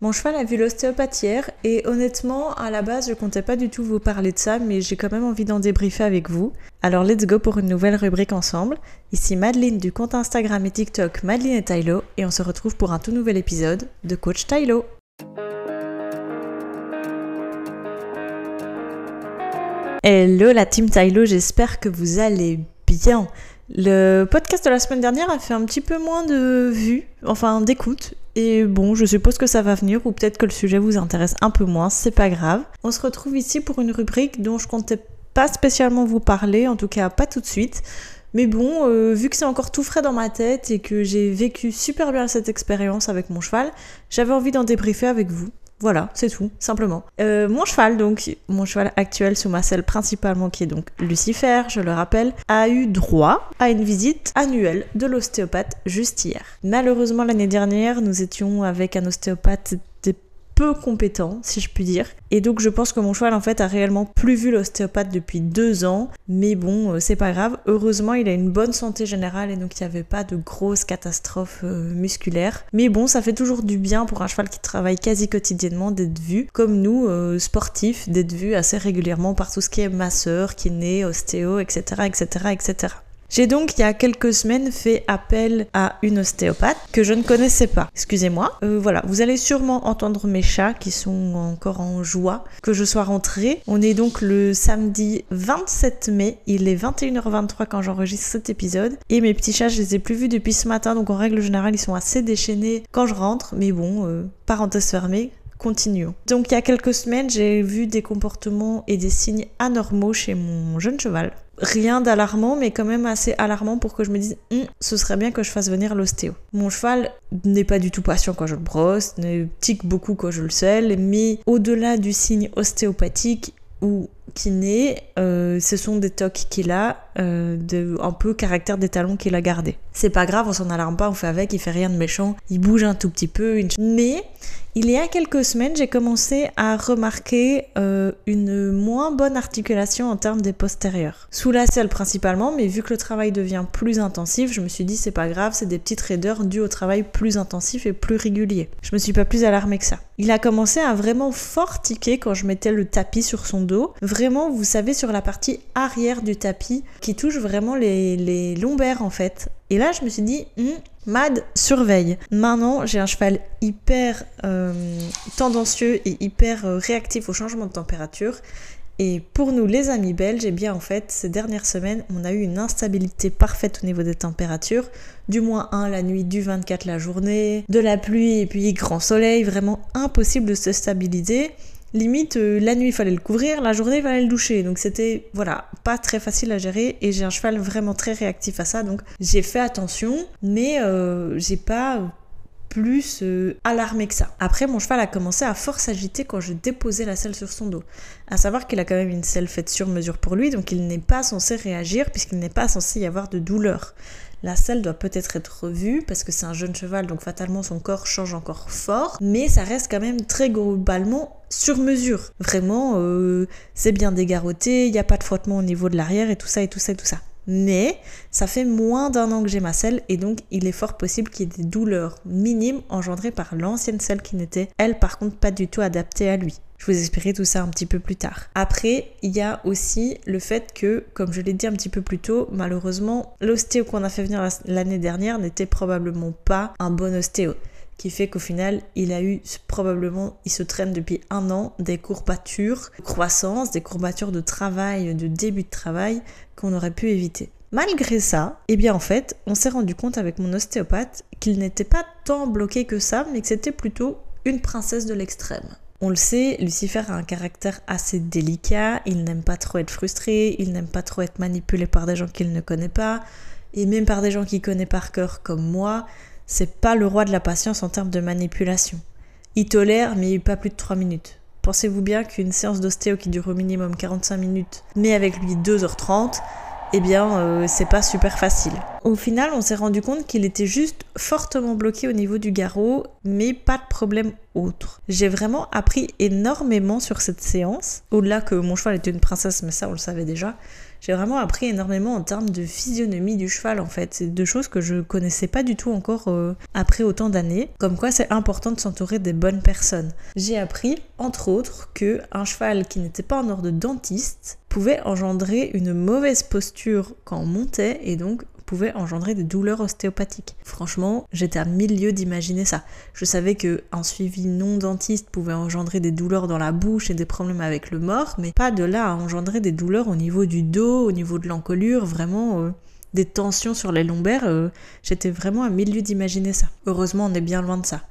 Mon cheval a vu l'ostéopathe hier et honnêtement, à la base, je comptais pas du tout vous parler de ça, mais j'ai quand même envie d'en débriefer avec vous. Alors let's go pour une nouvelle rubrique ensemble. Ici Madeline du compte Instagram et TikTok Madeline et Tylo et on se retrouve pour un tout nouvel épisode de Coach Tylo. Hello la team Tylo, j'espère que vous allez bien. Le podcast de la semaine dernière a fait un petit peu moins de vues, enfin d'écoute. Et bon, je suppose que ça va venir, ou peut-être que le sujet vous intéresse un peu moins, c'est pas grave. On se retrouve ici pour une rubrique dont je comptais pas spécialement vous parler, en tout cas pas tout de suite. Mais bon, euh, vu que c'est encore tout frais dans ma tête et que j'ai vécu super bien cette expérience avec mon cheval, j'avais envie d'en débriefer avec vous. Voilà, c'est tout, simplement. Euh, mon cheval, donc, mon cheval actuel sous ma selle principalement, qui est donc Lucifer, je le rappelle, a eu droit à une visite annuelle de l'ostéopathe juste hier. Malheureusement, l'année dernière, nous étions avec un ostéopathe peu compétent, si je puis dire. Et donc je pense que mon cheval en fait a réellement plus vu l'ostéopathe depuis deux ans. Mais bon, euh, c'est pas grave. Heureusement, il a une bonne santé générale et donc il n'y avait pas de grosses catastrophes euh, musculaires. Mais bon, ça fait toujours du bien pour un cheval qui travaille quasi quotidiennement d'être vu, comme nous, euh, sportifs, d'être vu assez régulièrement par tout ce qui est masseur, kiné, ostéo, etc., etc., etc. J'ai donc il y a quelques semaines fait appel à une ostéopathe que je ne connaissais pas. Excusez-moi. Euh, voilà, vous allez sûrement entendre mes chats qui sont encore en joie que je sois rentrée. On est donc le samedi 27 mai. Il est 21h23 quand j'enregistre cet épisode. Et mes petits chats, je les ai plus vus depuis ce matin. Donc en règle générale, ils sont assez déchaînés quand je rentre. Mais bon, euh, parenthèse fermée. Continuons. Donc il y a quelques semaines, j'ai vu des comportements et des signes anormaux chez mon jeune cheval rien d'alarmant, mais quand même assez alarmant pour que je me dise, hum, ce serait bien que je fasse venir l'ostéo. Mon cheval n'est pas du tout patient quand je le brosse, ne tique beaucoup quand je le selle, mais au-delà du signe ostéopathique ou kiné, euh, ce sont des tocs qu'il a, euh, de, un peu caractère des talons qu'il a gardé. C'est pas grave, on s'en alarme pas, on fait avec, il fait rien de méchant, il bouge un tout petit peu, mais il y a quelques semaines, j'ai commencé à remarquer euh, une moins bonne articulation en termes des postérieurs. Sous la selle principalement, mais vu que le travail devient plus intensif, je me suis dit c'est pas grave, c'est des petites raideurs dues au travail plus intensif et plus régulier. Je me suis pas plus alarmée que ça. Il a commencé à vraiment fort tiquer quand je mettais le tapis sur son dos. Vraiment, vous savez, sur la partie arrière du tapis qui touche vraiment les, lombaires en fait. Et là, je me suis dit, hmm, Mad, surveille. Maintenant, j'ai un cheval hyper euh, tendancieux et hyper euh, réactif au changement de température. Et pour nous, les amis belges, eh bien en fait, ces dernières semaines, on a eu une instabilité parfaite au niveau des températures. Du moins 1 la nuit, du 24 la journée, de la pluie et puis grand soleil, vraiment impossible de se stabiliser limite euh, la nuit fallait le couvrir, la journée fallait le doucher. Donc c'était voilà, pas très facile à gérer et j'ai un cheval vraiment très réactif à ça. Donc j'ai fait attention, mais euh, j'ai pas plus euh, alarmé que ça. Après, mon cheval a commencé à fort s'agiter quand je déposais la selle sur son dos. À savoir qu'il a quand même une selle faite sur mesure pour lui, donc il n'est pas censé réagir puisqu'il n'est pas censé y avoir de douleur. La selle doit peut-être être revue parce que c'est un jeune cheval, donc fatalement son corps change encore fort, mais ça reste quand même très globalement sur mesure. Vraiment, euh, c'est bien dégarroté, il n'y a pas de frottement au niveau de l'arrière et tout ça et tout ça et tout ça. Mais ça fait moins d'un an que j'ai ma selle et donc il est fort possible qu'il y ait des douleurs minimes engendrées par l'ancienne selle qui n'était, elle par contre, pas du tout adaptée à lui. Je vous expliquerai tout ça un petit peu plus tard. Après, il y a aussi le fait que, comme je l'ai dit un petit peu plus tôt, malheureusement, l'ostéo qu'on a fait venir l'année dernière n'était probablement pas un bon ostéo qui fait qu'au final, il a eu probablement, il se traîne depuis un an des courbatures de croissance, des courbatures de travail, de début de travail qu'on aurait pu éviter. Malgré ça, eh bien en fait, on s'est rendu compte avec mon ostéopathe qu'il n'était pas tant bloqué que ça, mais que c'était plutôt une princesse de l'extrême. On le sait, Lucifer a un caractère assez délicat, il n'aime pas trop être frustré, il n'aime pas trop être manipulé par des gens qu'il ne connaît pas, et même par des gens qu'il connaît par cœur comme moi, c'est pas le roi de la patience en termes de manipulation. Il tolère, mais pas plus de 3 minutes. Pensez-vous bien qu'une séance d'ostéo qui dure au minimum 45 minutes, mais avec lui 2h30, eh bien, euh, c'est pas super facile. Au final, on s'est rendu compte qu'il était juste fortement bloqué au niveau du garrot, mais pas de problème autre. J'ai vraiment appris énormément sur cette séance. Au-delà que mon cheval était une princesse, mais ça, on le savait déjà. J'ai vraiment appris énormément en termes de physionomie du cheval en fait. C'est deux choses que je connaissais pas du tout encore euh, après autant d'années. Comme quoi c'est important de s'entourer des bonnes personnes. J'ai appris entre autres que un cheval qui n'était pas en ordre de dentiste pouvait engendrer une mauvaise posture quand on montait et donc pouvait engendrer des douleurs ostéopathiques. Franchement, j'étais à milieu d'imaginer ça. Je savais que un suivi non dentiste pouvait engendrer des douleurs dans la bouche et des problèmes avec le mort, mais pas de là à engendrer des douleurs au niveau du dos, au niveau de l'encolure, vraiment euh, des tensions sur les lombaires. Euh, j'étais vraiment à milieu d'imaginer ça. Heureusement, on est bien loin de ça.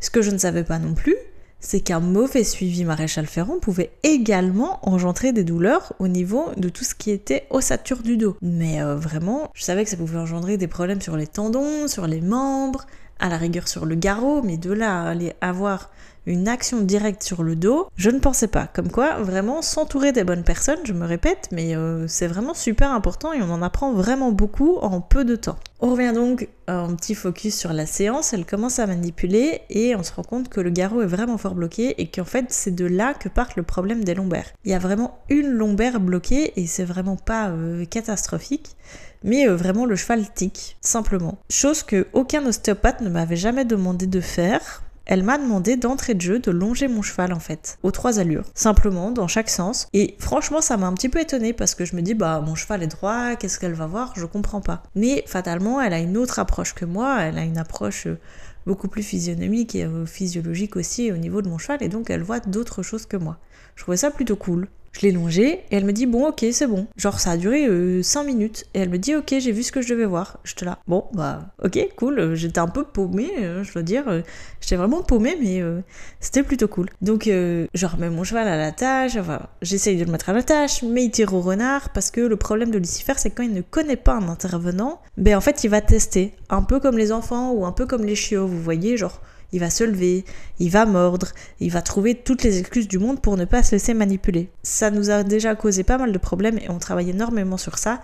Ce que je ne savais pas non plus, c'est qu'un mauvais suivi maréchal Ferrand pouvait également engendrer des douleurs au niveau de tout ce qui était ossature du dos. Mais euh, vraiment, je savais que ça pouvait engendrer des problèmes sur les tendons, sur les membres, à la rigueur sur le garrot, mais de là à aller avoir une action directe sur le dos, je ne pensais pas. Comme quoi, vraiment s'entourer des bonnes personnes, je me répète, mais euh, c'est vraiment super important et on en apprend vraiment beaucoup en peu de temps. On revient donc un petit focus sur la séance, elle commence à manipuler et on se rend compte que le garrot est vraiment fort bloqué et qu'en fait c'est de là que part le problème des lombaires. Il y a vraiment une lombaire bloquée et c'est vraiment pas euh, catastrophique mais euh, vraiment le cheval tic, simplement. Chose que aucun ostéopathe ne m'avait jamais demandé de faire, elle m'a demandé d'entrée de jeu de longer mon cheval en fait, aux trois allures, simplement dans chaque sens. Et franchement, ça m'a un petit peu étonnée parce que je me dis bah mon cheval est droit, qu'est-ce qu'elle va voir? Je comprends pas. Mais fatalement, elle a une autre approche que moi, elle a une approche euh, beaucoup plus physionomique et euh, physiologique aussi au niveau de mon cheval et donc elle voit d'autres choses que moi. Je trouvais ça plutôt cool. Je l'ai longée et elle me dit bon ok c'est bon. Genre ça a duré 5 euh, minutes et elle me dit ok j'ai vu ce que je devais voir. Je te là bon bah ok cool. J'étais un peu paumée euh, je dois dire. Euh, j'étais vraiment paumée mais c'était plutôt cool. Donc je remets mon cheval à la tâche. Enfin, j'essaye de le mettre à la tâche mais il tire au renard parce que le problème de Lucifer c'est quand il ne connaît pas un intervenant, ben en fait il va tester. Un peu comme les enfants ou un peu comme les chiots vous voyez genre il va se lever, il va mordre, il va trouver toutes les excuses du monde pour ne pas se laisser manipuler. Ça nous a déjà causé pas mal de problèmes et on travaille énormément sur ça.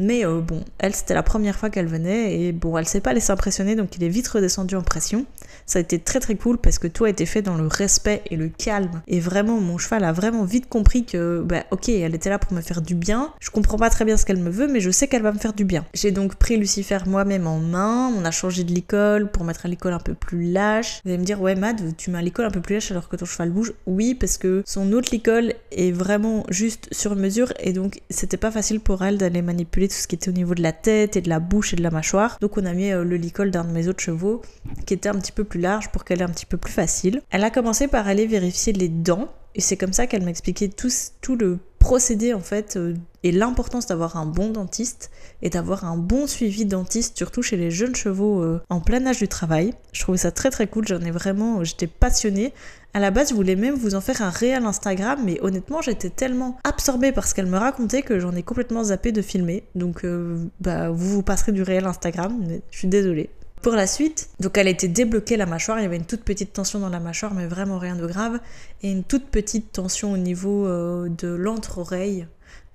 Mais euh, bon, elle, c'était la première fois qu'elle venait et bon, elle s'est pas laissée impressionner donc il est vite redescendu en pression. Ça a été très très cool parce que tout a été fait dans le respect et le calme. Et vraiment, mon cheval a vraiment vite compris que, bah ok, elle était là pour me faire du bien. Je comprends pas très bien ce qu'elle me veut, mais je sais qu'elle va me faire du bien. J'ai donc pris Lucifer moi-même en main. On a changé de l'école pour mettre à l'école un peu plus lâche. Vous allez me dire, ouais, Mad, tu mets à l'école un peu plus lâche alors que ton cheval bouge. Oui, parce que son autre l'école est vraiment juste sur mesure et donc c'était pas facile pour elle d'aller manipuler tout ce qui était au niveau de la tête et de la bouche et de la mâchoire. Donc on a mis euh, le licol d'un de mes autres chevaux qui était un petit peu plus large pour qu'elle ait un petit peu plus facile. Elle a commencé par aller vérifier les dents et c'est comme ça qu'elle m'expliquait tout, tout le procédé en fait euh, et l'importance d'avoir un bon dentiste et d'avoir un bon suivi dentiste surtout chez les jeunes chevaux euh, en plein âge du travail. Je trouvais ça très très cool, j'en ai vraiment j'étais passionnée. À la base, je voulais même vous en faire un réel Instagram, mais honnêtement, j'étais tellement absorbée par ce qu'elle me racontait que j'en ai complètement zappé de filmer. Donc, euh, bah, vous vous passerez du réel Instagram, mais je suis désolée. Pour la suite, donc elle était débloquée la mâchoire, il y avait une toute petite tension dans la mâchoire, mais vraiment rien de grave, et une toute petite tension au niveau euh, de l'entre-oreille,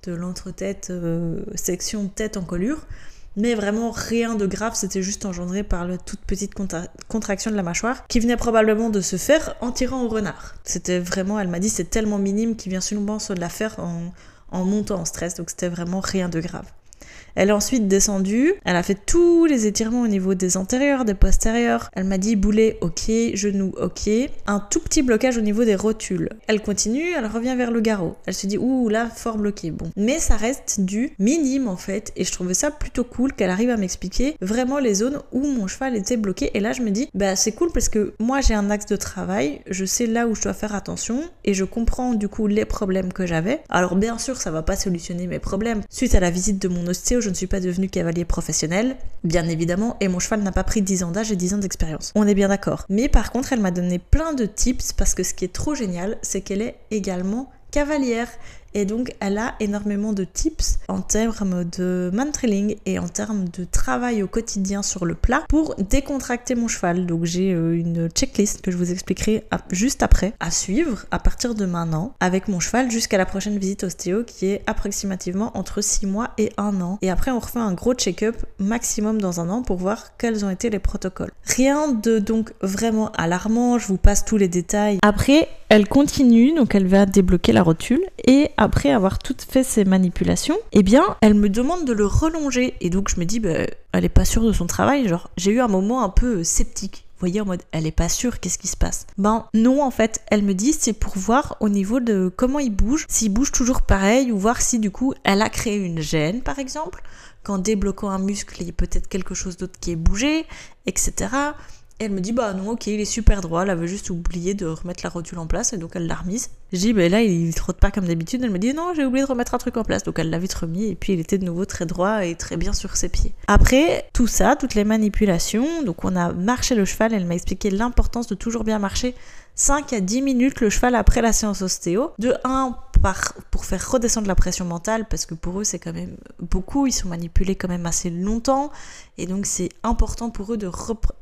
de l'entre-tête, euh, section tête en colure. Mais vraiment rien de grave, c'était juste engendré par la toute petite contraction de la mâchoire qui venait probablement de se faire en tirant au renard. C'était vraiment, elle m'a dit, c'est tellement minime qu'il vient souvent se la faire en, en montant en stress, donc c'était vraiment rien de grave. Elle est ensuite descendue, elle a fait tous les étirements au niveau des antérieurs, des postérieurs. Elle m'a dit boulet, ok, genou, ok. Un tout petit blocage au niveau des rotules. Elle continue, elle revient vers le garrot. Elle se dit, ouh là, fort bloqué, bon. Mais ça reste du minime en fait, et je trouvais ça plutôt cool qu'elle arrive à m'expliquer vraiment les zones où mon cheval était bloqué. Et là, je me dis, bah c'est cool parce que moi j'ai un axe de travail, je sais là où je dois faire attention, et je comprends du coup les problèmes que j'avais. Alors bien sûr, ça va pas solutionner mes problèmes. Suite à la visite de mon ostéo, je ne suis pas devenu cavalier professionnel, bien évidemment, et mon cheval n'a pas pris 10 ans d'âge et 10 ans d'expérience. On est bien d'accord. Mais par contre, elle m'a donné plein de tips parce que ce qui est trop génial, c'est qu'elle est également cavalière et donc, elle a énormément de tips en termes de man-trailing et en termes de travail au quotidien sur le plat pour décontracter mon cheval. Donc, j'ai euh, une checklist que je vous expliquerai juste après à suivre à partir de maintenant avec mon cheval jusqu'à la prochaine visite ostéo qui est approximativement entre 6 mois et 1 an. Et après, on refait un gros check-up maximum dans un an pour voir quels ont été les protocoles. Rien de donc vraiment alarmant, je vous passe tous les détails. Après, elle continue, donc elle va débloquer la rotule et avoir tout fait ces manipulations, eh bien, elle me demande de le relonger. Et donc, je me dis, bah, elle est pas sûre de son travail. J'ai eu un moment un peu sceptique. Vous voyez, en mode, elle est pas sûre, qu'est-ce qui se passe? Ben non, en fait, elle me dit, c'est pour voir au niveau de comment il bouge, s'il bouge toujours pareil, ou voir si du coup, elle a créé une gêne, par exemple, qu'en débloquant un muscle, il y a peut-être quelque chose d'autre qui est bougé, etc elle me dit bah non ok il est super droit, elle avait juste oublié de remettre la rotule en place et donc elle l'a remise. Je dis bah là il trotte pas comme d'habitude, elle me dit non j'ai oublié de remettre un truc en place donc elle l'a vite remis et puis il était de nouveau très droit et très bien sur ses pieds. Après tout ça, toutes les manipulations, donc on a marché le cheval, elle m'a expliqué l'importance de toujours bien marcher 5 à 10 minutes le cheval après la séance ostéo. De 1 pour faire redescendre la pression mentale, parce que pour eux c'est quand même beaucoup, ils sont manipulés quand même assez longtemps, et donc c'est important pour eux de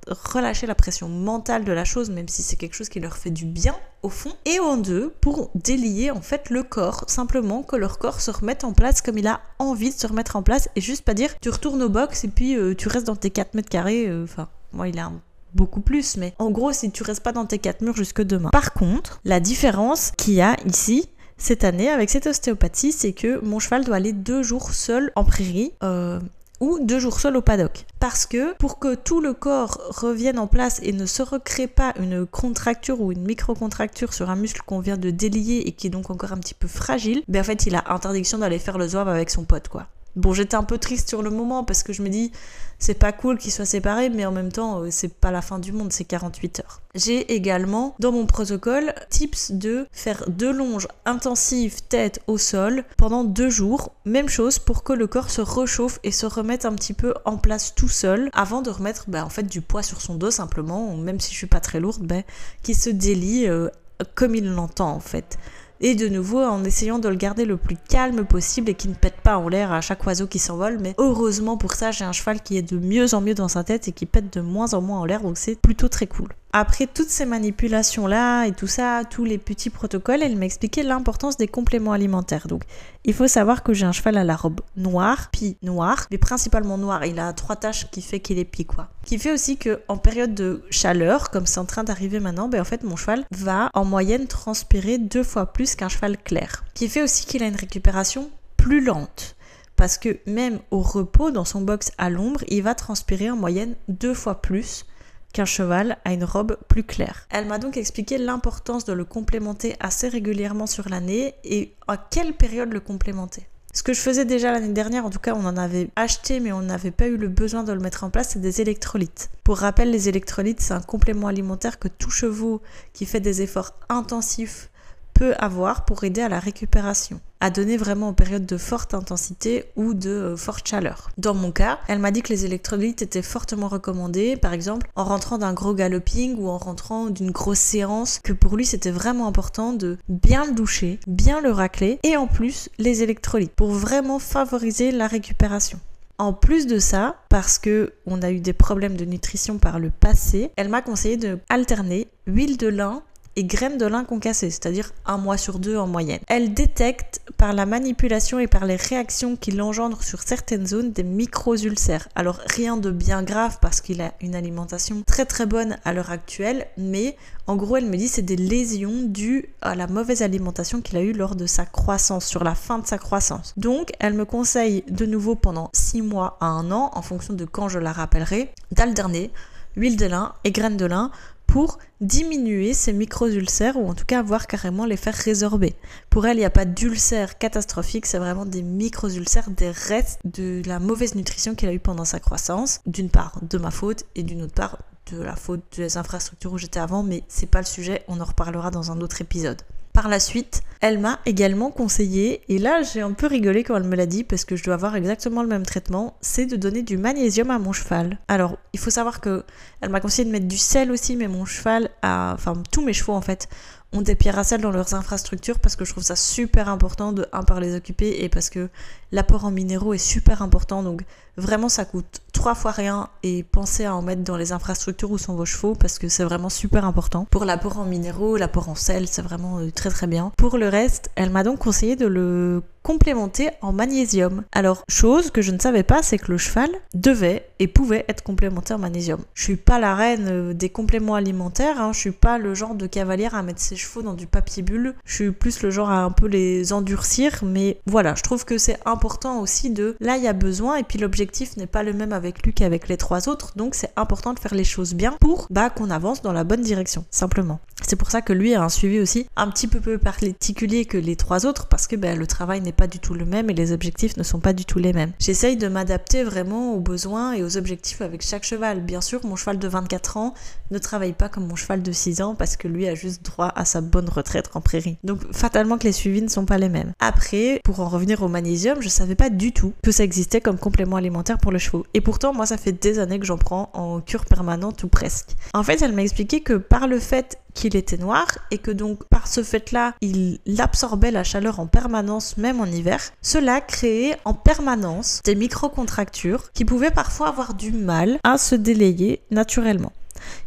relâcher la pression mentale de la chose, même si c'est quelque chose qui leur fait du bien au fond. Et en deux, pour délier en fait le corps, simplement que leur corps se remette en place comme il a envie de se remettre en place, et juste pas dire tu retournes au box et puis euh, tu restes dans tes 4 mètres carrés, euh, enfin, moi il a beaucoup plus, mais en gros, si tu restes pas dans tes quatre murs jusque demain. Par contre, la différence qu'il y a ici, cette année avec cette ostéopathie, c'est que mon cheval doit aller deux jours seul en prairie. Euh, ou deux jours seul au paddock. Parce que pour que tout le corps revienne en place et ne se recrée pas une contracture ou une micro-contracture sur un muscle qu'on vient de délier et qui est donc encore un petit peu fragile, ben en fait il a interdiction d'aller faire le zouave avec son pote quoi. Bon, j'étais un peu triste sur le moment parce que je me dis, c'est pas cool qu'ils soient séparés, mais en même temps, euh, c'est pas la fin du monde, c'est 48 heures. J'ai également dans mon protocole tips de faire deux longes intensives tête au sol pendant deux jours. Même chose pour que le corps se réchauffe et se remette un petit peu en place tout seul avant de remettre bah, en fait du poids sur son dos simplement, même si je suis pas très lourde, bah, qui se délie euh, comme il l'entend en fait et de nouveau en essayant de le garder le plus calme possible et qui ne pète pas en l'air à chaque oiseau qui s'envole. Mais heureusement pour ça, j'ai un cheval qui est de mieux en mieux dans sa tête et qui pète de moins en moins en l'air, donc c'est plutôt très cool. Après toutes ces manipulations-là et tout ça, tous les petits protocoles, elle m'expliquait l'importance des compléments alimentaires. Donc, il faut savoir que j'ai un cheval à la robe noire, puis noir, mais principalement noir. Il a trois taches qui fait qu'il est pied, quoi. Qui fait aussi que en période de chaleur, comme c'est en train d'arriver maintenant, ben en fait, mon cheval va en moyenne transpirer deux fois plus qu'un cheval clair. Qui fait aussi qu'il a une récupération plus lente parce que même au repos dans son box à l'ombre, il va transpirer en moyenne deux fois plus qu'un cheval a une robe plus claire. Elle m'a donc expliqué l'importance de le complémenter assez régulièrement sur l'année et à quelle période le complémenter. Ce que je faisais déjà l'année dernière, en tout cas on en avait acheté mais on n'avait pas eu le besoin de le mettre en place, c'est des électrolytes. Pour rappel, les électrolytes c'est un complément alimentaire que tout chevaux qui fait des efforts intensifs peut avoir pour aider à la récupération à donner vraiment en période de forte intensité ou de euh, forte chaleur. Dans mon cas, elle m'a dit que les électrolytes étaient fortement recommandés, par exemple en rentrant d'un gros galloping ou en rentrant d'une grosse séance, que pour lui c'était vraiment important de bien le doucher, bien le racler et en plus les électrolytes pour vraiment favoriser la récupération. En plus de ça, parce que on a eu des problèmes de nutrition par le passé, elle m'a conseillé de alterner huile de lin et graines de lin concassées, c'est-à-dire un mois sur deux en moyenne. Elle détecte par la manipulation et par les réactions qu'il engendre sur certaines zones des micro-ulcères. Alors rien de bien grave parce qu'il a une alimentation très très bonne à l'heure actuelle, mais en gros elle me dit c'est des lésions dues à la mauvaise alimentation qu'il a eue lors de sa croissance, sur la fin de sa croissance. Donc elle me conseille de nouveau pendant 6 mois à un an, en fonction de quand je la rappellerai, d'alterner huile de lin et graines de lin pour diminuer ces micro-ulcères ou en tout cas voir carrément les faire résorber. Pour elle, il n'y a pas d'ulcères catastrophiques, c'est vraiment des micro-ulcères, des restes de la mauvaise nutrition qu'elle a eue pendant sa croissance, d'une part de ma faute et d'une autre part de la faute des infrastructures où j'étais avant, mais c'est pas le sujet, on en reparlera dans un autre épisode. Par la suite, elle m'a également conseillé, et là j'ai un peu rigolé quand elle me l'a dit parce que je dois avoir exactement le même traitement, c'est de donner du magnésium à mon cheval. Alors, il faut savoir que elle m'a conseillé de mettre du sel aussi, mais mon cheval a, enfin tous mes chevaux en fait, ont des pierres à sel dans leurs infrastructures parce que je trouve ça super important de un par les occuper et parce que l'apport en minéraux est super important donc vraiment ça coûte trois fois rien et pensez à en mettre dans les infrastructures où sont vos chevaux parce que c'est vraiment super important. Pour l'apport en minéraux, l'apport en sel, c'est vraiment euh, très très bien. Pour le reste, elle m'a donc conseillé de le complémenté en magnésium. Alors, chose que je ne savais pas, c'est que le cheval devait et pouvait être complémenté en magnésium. Je suis pas la reine euh, des compléments alimentaires, hein. je suis pas le genre de cavalière à mettre ses chevaux dans du papier bulle, je suis plus le genre à un peu les endurcir, mais voilà, je trouve que c'est important aussi de là il y a besoin et puis l'objectif n'est pas le même avec lui qu'avec les trois autres, donc c'est important de faire les choses bien pour bah, qu'on avance dans la bonne direction, simplement. C'est pour ça que lui a un suivi aussi un petit peu plus particulier que les trois autres parce que ben, le travail n'est pas du tout le même et les objectifs ne sont pas du tout les mêmes. J'essaye de m'adapter vraiment aux besoins et aux objectifs avec chaque cheval. Bien sûr, mon cheval de 24 ans ne travaille pas comme mon cheval de 6 ans parce que lui a juste droit à sa bonne retraite en prairie. Donc fatalement que les suivis ne sont pas les mêmes. Après, pour en revenir au magnésium, je savais pas du tout que ça existait comme complément alimentaire pour le chevaux. Et pourtant, moi, ça fait des années que j'en prends en cure permanente ou presque. En fait, elle m'a expliqué que par le fait qu'il était noir et que donc par ce fait-là, il absorbait la chaleur en permanence, même en hiver. Cela créait en permanence des micro-contractures qui pouvaient parfois avoir du mal à se délayer naturellement.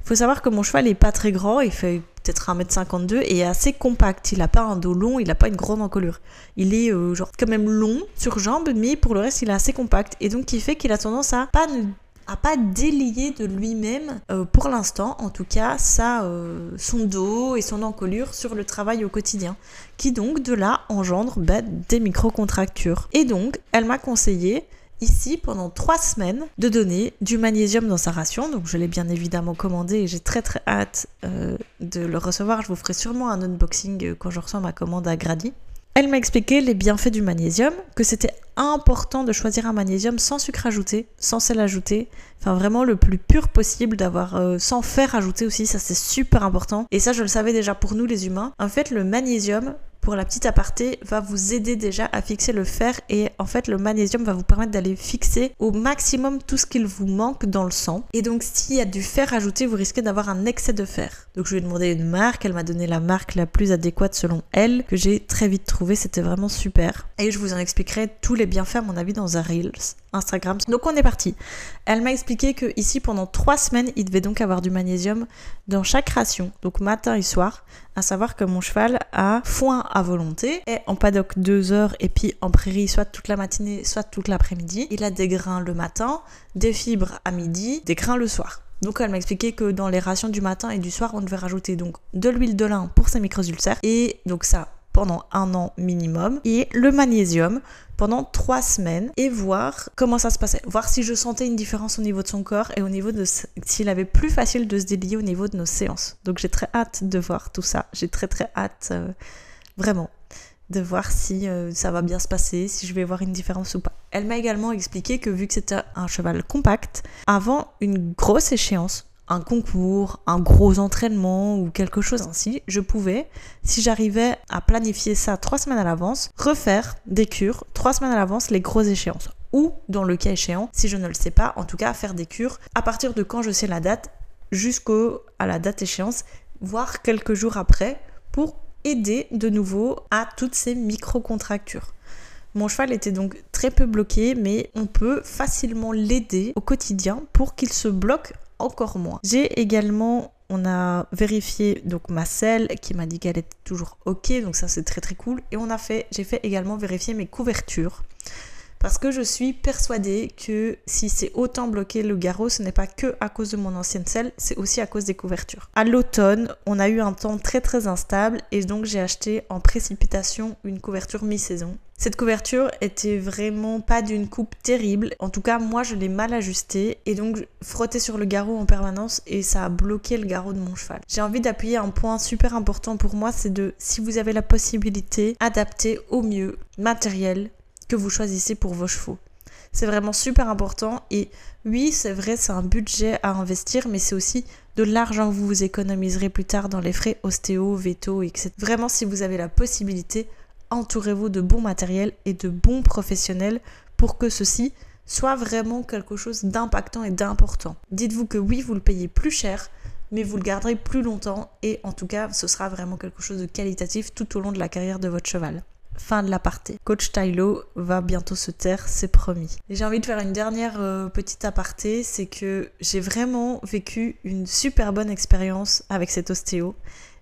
Il faut savoir que mon cheval n'est pas très grand, il fait peut-être 1m52 et assez compact. Il n'a pas un dos long, il n'a pas une grande encolure. Il est euh, genre quand même long sur jambes, mais pour le reste il est assez compact. Et donc qui fait qu'il a tendance à pas a pas délié de lui-même, euh, pour l'instant en tout cas, ça, euh, son dos et son encolure sur le travail au quotidien, qui donc de là engendre bah, des micro-contractures. Et donc, elle m'a conseillé ici pendant trois semaines de donner du magnésium dans sa ration. Donc je l'ai bien évidemment commandé et j'ai très très hâte euh, de le recevoir. Je vous ferai sûrement un unboxing quand je reçois ma commande à Grady. Elle m'a expliqué les bienfaits du magnésium, que c'était important de choisir un magnésium sans sucre ajouté, sans sel ajouté, enfin vraiment le plus pur possible, d'avoir euh, sans fer ajouté aussi, ça c'est super important. Et ça je le savais déjà pour nous les humains. En fait le magnésium pour la petite aparté, va vous aider déjà à fixer le fer et en fait le magnésium va vous permettre d'aller fixer au maximum tout ce qu'il vous manque dans le sang. Et donc s'il y a du fer ajouté, vous risquez d'avoir un excès de fer. Donc je lui ai demandé une marque, elle m'a donné la marque la plus adéquate selon elle, que j'ai très vite trouvé, c'était vraiment super. Et je vous en expliquerai tous les bienfaits à mon avis dans un Reels Instagram. Donc on est parti. Elle m'a expliqué que ici pendant trois semaines, il devait donc avoir du magnésium dans chaque ration, donc matin et soir. À savoir que mon cheval a foin à volonté, et en paddock deux heures et puis en prairie soit toute la matinée, soit toute l'après-midi. Il a des grains le matin, des fibres à midi, des grains le soir. Donc elle m'a expliqué que dans les rations du matin et du soir, on devait rajouter donc de l'huile de lin pour ses micro-ulcères et donc ça pendant un an minimum et le magnésium pendant trois semaines et voir comment ça se passait. Voir si je sentais une différence au niveau de son corps et au niveau de s'il avait plus facile de se délier au niveau de nos séances. Donc j'ai très hâte de voir tout ça. J'ai très très hâte euh, vraiment de voir si euh, ça va bien se passer, si je vais voir une différence ou pas. Elle m'a également expliqué que vu que c'était un cheval compact, avant une grosse échéance, un concours, un gros entraînement ou quelque chose ainsi, je pouvais, si j'arrivais à planifier ça trois semaines à l'avance, refaire des cures trois semaines à l'avance les grosses échéances. Ou, dans le cas échéant, si je ne le sais pas, en tout cas faire des cures à partir de quand je sais la date jusqu'à la date échéance, voire quelques jours après, pour aider de nouveau à toutes ces micro-contractures. Mon cheval était donc très peu bloqué, mais on peut facilement l'aider au quotidien pour qu'il se bloque encore moins. J'ai également on a vérifié donc ma selle qui m'a dit qu'elle était toujours ok donc ça c'est très très cool et on a fait j'ai fait également vérifier mes couvertures parce que je suis persuadée que si c'est autant bloqué le garrot, ce n'est pas que à cause de mon ancienne selle, c'est aussi à cause des couvertures. À l'automne, on a eu un temps très très instable et donc j'ai acheté en précipitation une couverture mi-saison. Cette couverture était vraiment pas d'une coupe terrible. En tout cas, moi, je l'ai mal ajustée et donc frotté sur le garrot en permanence et ça a bloqué le garrot de mon cheval. J'ai envie d'appuyer un point super important pour moi, c'est de, si vous avez la possibilité, adapter au mieux matériel, que vous choisissez pour vos chevaux. C'est vraiment super important et oui, c'est vrai, c'est un budget à investir, mais c'est aussi de l'argent que vous économiserez plus tard dans les frais ostéo, veto, etc. Vraiment, si vous avez la possibilité, entourez-vous de bons matériels et de bons professionnels pour que ceci soit vraiment quelque chose d'impactant et d'important. Dites-vous que oui, vous le payez plus cher, mais vous le garderez plus longtemps et en tout cas, ce sera vraiment quelque chose de qualitatif tout au long de la carrière de votre cheval. Fin de l'aparté. Coach Tylo va bientôt se taire, c'est promis. Et j'ai envie de faire une dernière euh, petite aparté, c'est que j'ai vraiment vécu une super bonne expérience avec cet ostéo,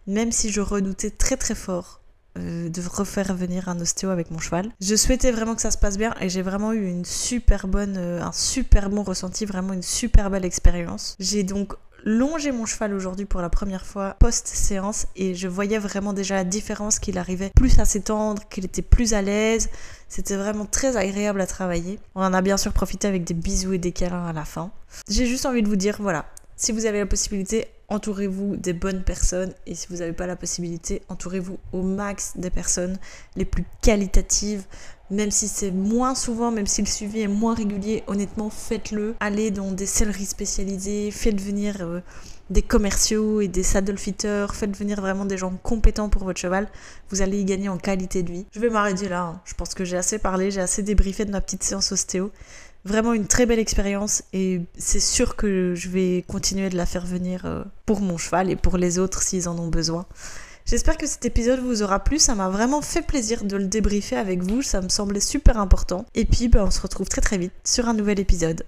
même si je redoutais très très fort euh, de refaire venir un ostéo avec mon cheval. Je souhaitais vraiment que ça se passe bien et j'ai vraiment eu une super bonne, euh, un super bon ressenti, vraiment une super belle expérience. J'ai donc longé mon cheval aujourd'hui pour la première fois post-séance et je voyais vraiment déjà la différence qu'il arrivait plus à s'étendre, qu'il était plus à l'aise. C'était vraiment très agréable à travailler. On en a bien sûr profité avec des bisous et des câlins à la fin. J'ai juste envie de vous dire, voilà, si vous avez la possibilité, entourez-vous des bonnes personnes et si vous n'avez pas la possibilité, entourez-vous au max des personnes les plus qualitatives. Même si c'est moins souvent, même si le suivi est moins régulier, honnêtement, faites-le. Allez dans des selleries spécialisées, faites venir euh, des commerciaux et des saddle fitters, faites venir vraiment des gens compétents pour votre cheval. Vous allez y gagner en qualité de vie. Je vais m'arrêter là. Hein. Je pense que j'ai assez parlé, j'ai assez débriefé de ma petite séance ostéo. Vraiment une très belle expérience et c'est sûr que je vais continuer de la faire venir euh, pour mon cheval et pour les autres s'ils en ont besoin. J'espère que cet épisode vous aura plu, ça m'a vraiment fait plaisir de le débriefer avec vous, ça me semblait super important. Et puis ben, on se retrouve très très vite sur un nouvel épisode.